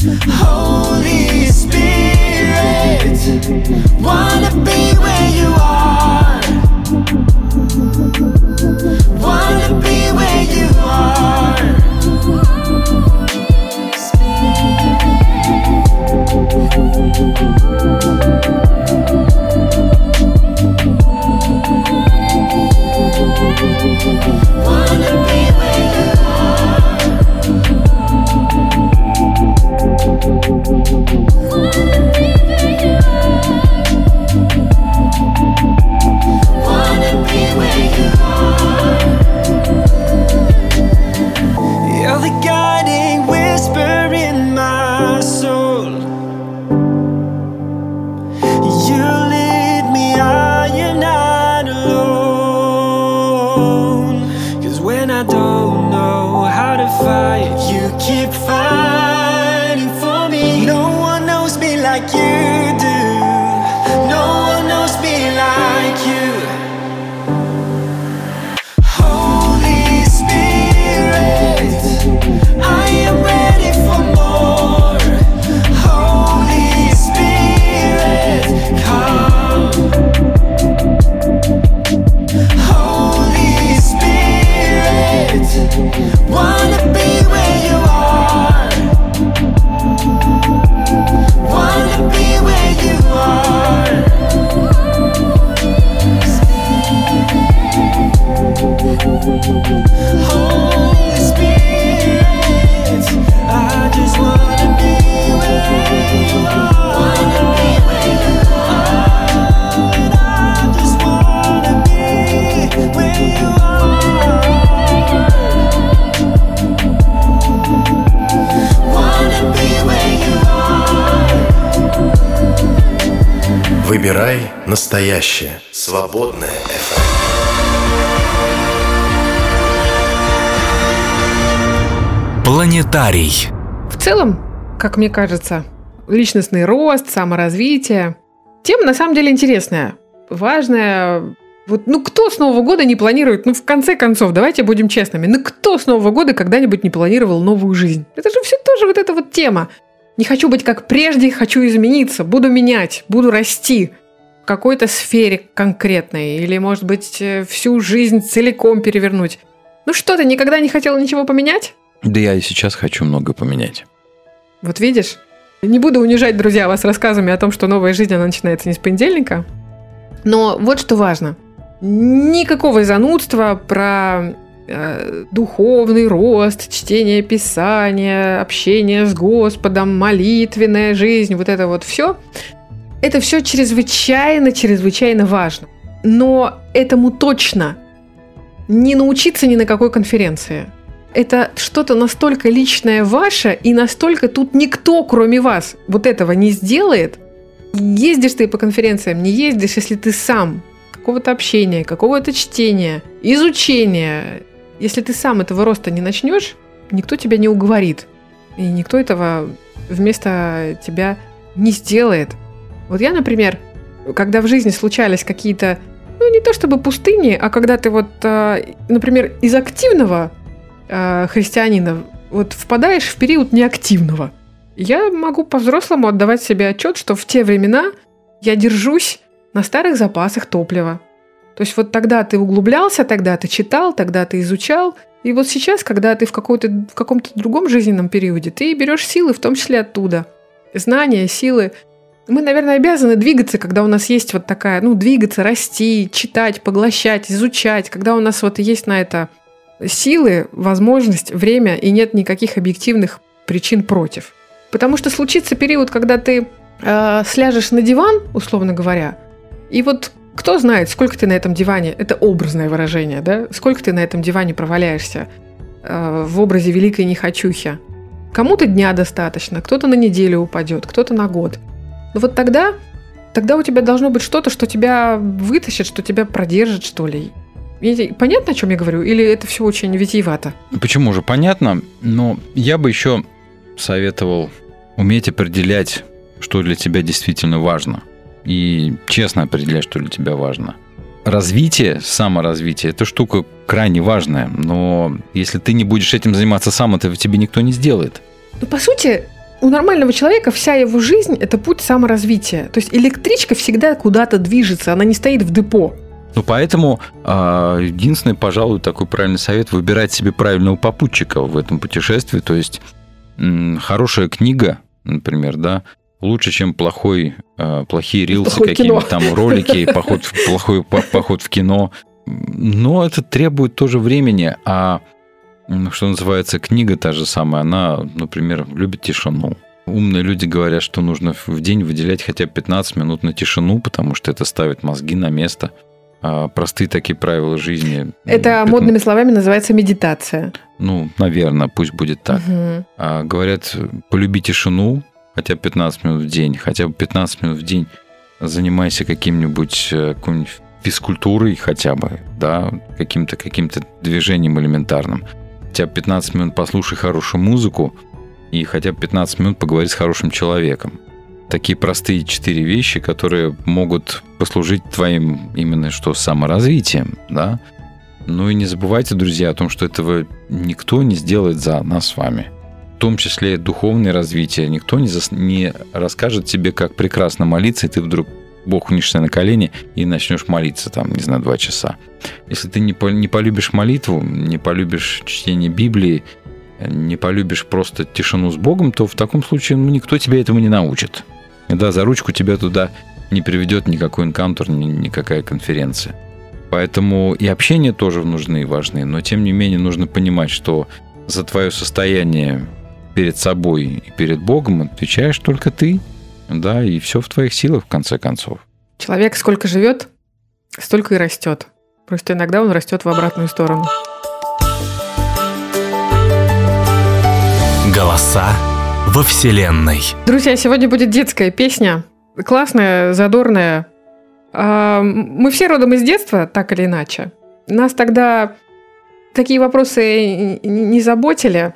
Holy Spirit. Выбирай настоящее. Свободное FM. Планетарий. В целом, как мне кажется, личностный рост, саморазвитие. Тема на самом деле интересная, важная. Вот, ну кто с Нового года не планирует, ну в конце концов, давайте будем честными, ну кто с Нового года когда-нибудь не планировал новую жизнь? Это же все тоже вот эта вот тема. Не хочу быть как прежде, хочу измениться, буду менять, буду расти в какой-то сфере конкретной, или, может быть, э, всю жизнь целиком перевернуть. Ну что, ты никогда не хотел ничего поменять? Да я и сейчас хочу много поменять. Вот видишь? Не буду унижать, друзья, вас рассказами о том, что новая жизнь, она начинается не с понедельника. Но вот что важно. Никакого занудства про духовный рост, чтение Писания, общение с Господом, молитвенная жизнь, вот это вот все. Это все чрезвычайно, чрезвычайно важно. Но этому точно не научиться ни на какой конференции – это что-то настолько личное ваше, и настолько тут никто, кроме вас, вот этого не сделает. Ездишь ты по конференциям, не ездишь, если ты сам какого-то общения, какого-то чтения, изучения. Если ты сам этого роста не начнешь, никто тебя не уговорит. И никто этого вместо тебя не сделает. Вот я, например, когда в жизни случались какие-то, ну не то чтобы пустыни, а когда ты вот, а, например, из активного э, христианина вот впадаешь в период неактивного. Я могу по-взрослому отдавать себе отчет, что в те времена я держусь на старых запасах топлива. То есть вот тогда ты углублялся, тогда ты читал, тогда ты изучал, и вот сейчас, когда ты в, какой-то, в каком-то другом жизненном периоде, ты берешь силы, в том числе оттуда. Знания, силы. Мы, наверное, обязаны двигаться, когда у нас есть вот такая, ну, двигаться, расти, читать, поглощать, изучать, когда у нас вот есть на это силы, возможность, время и нет никаких объективных причин против. Потому что случится период, когда ты э, сляжешь на диван, условно говоря, и вот кто знает, сколько ты на этом диване, это образное выражение, да, сколько ты на этом диване проваляешься э, в образе великой нехочухи. Кому-то дня достаточно, кто-то на неделю упадет, кто-то на год. Но вот тогда, тогда у тебя должно быть что-то, что тебя вытащит, что тебя продержит, что ли. Понятно, о чем я говорю? Или это все очень витиевато? Почему же понятно? Но я бы еще советовал уметь определять, что для тебя действительно важно. И честно определять, что для тебя важно. Развитие, саморазвитие – это штука крайне важная. Но если ты не будешь этим заниматься сам, этого тебе никто не сделает. Ну, по сути, у нормального человека вся его жизнь – это путь саморазвития. То есть электричка всегда куда-то движется, она не стоит в депо. Ну, поэтому э, единственный, пожалуй, такой правильный совет – выбирать себе правильного попутчика в этом путешествии. То есть хорошая книга, например, да, лучше, чем плохой, э, плохие рилсы, какие-нибудь там ролики, *laughs* поход, плохой поход в кино. Но это требует тоже времени, а что называется, книга та же самая, она, например, любит тишину. Умные люди говорят, что нужно в день выделять хотя бы 15 минут на тишину, потому что это ставит мозги на место – а, простые такие правила жизни. Это 15... модными словами называется медитация. Ну, наверное, пусть будет так. Угу. А, говорят, полюби тишину, хотя бы 15 минут в день, хотя бы 15 минут в день занимайся каким-нибудь э, какой физкультурой хотя бы, да, каким-то каким движением элементарным. Хотя бы 15 минут послушай хорошую музыку и хотя бы 15 минут поговори с хорошим человеком такие простые четыре вещи, которые могут послужить твоим именно что саморазвитием, да. Ну и не забывайте, друзья, о том, что этого никто не сделает за нас с вами. В том числе духовное развитие. Никто не, зас... не расскажет тебе, как прекрасно молиться, и ты вдруг Бог унишься на колени и начнешь молиться там, не знаю, два часа. Если ты не, по... не полюбишь молитву, не полюбишь чтение Библии, не полюбишь просто тишину с Богом, то в таком случае ну, никто тебя этому не научит. Да, за ручку тебя туда не приведет никакой энкаунтер, ни, никакая конференция. Поэтому и общение тоже нужны и важны, но тем не менее нужно понимать, что за твое состояние перед собой и перед Богом отвечаешь только ты. Да, и все в твоих силах, в конце концов. Человек сколько живет, столько и растет. Просто иногда он растет в обратную сторону. Голоса во Вселенной. Друзья, сегодня будет детская песня. Классная, задорная. А, мы все родом из детства, так или иначе. Нас тогда такие вопросы не заботили.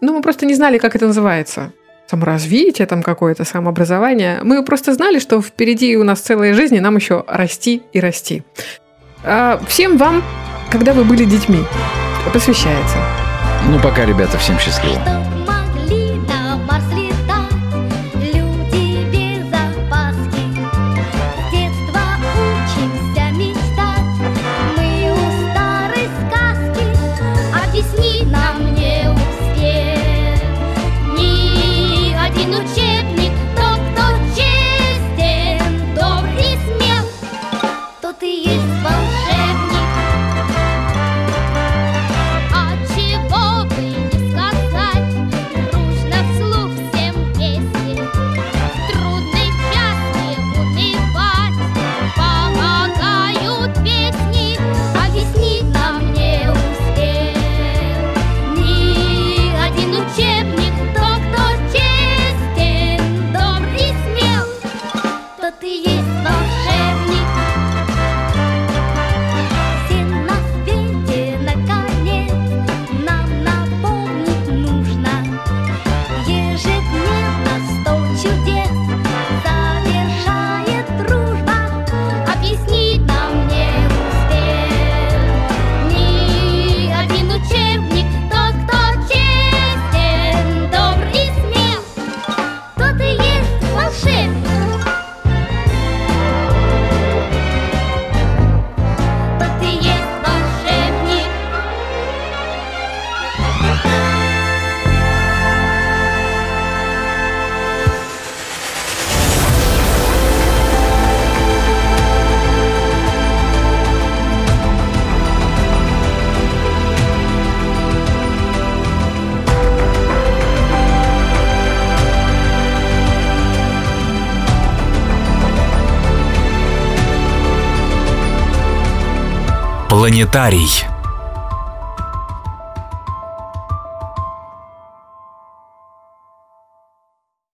Но мы просто не знали, как это называется. Саморазвитие, там какое-то самообразование. Мы просто знали, что впереди у нас целая жизнь, и нам еще расти и расти. А всем вам, когда вы были детьми, посвящается. Ну пока, ребята, всем счастливо. Планетарий.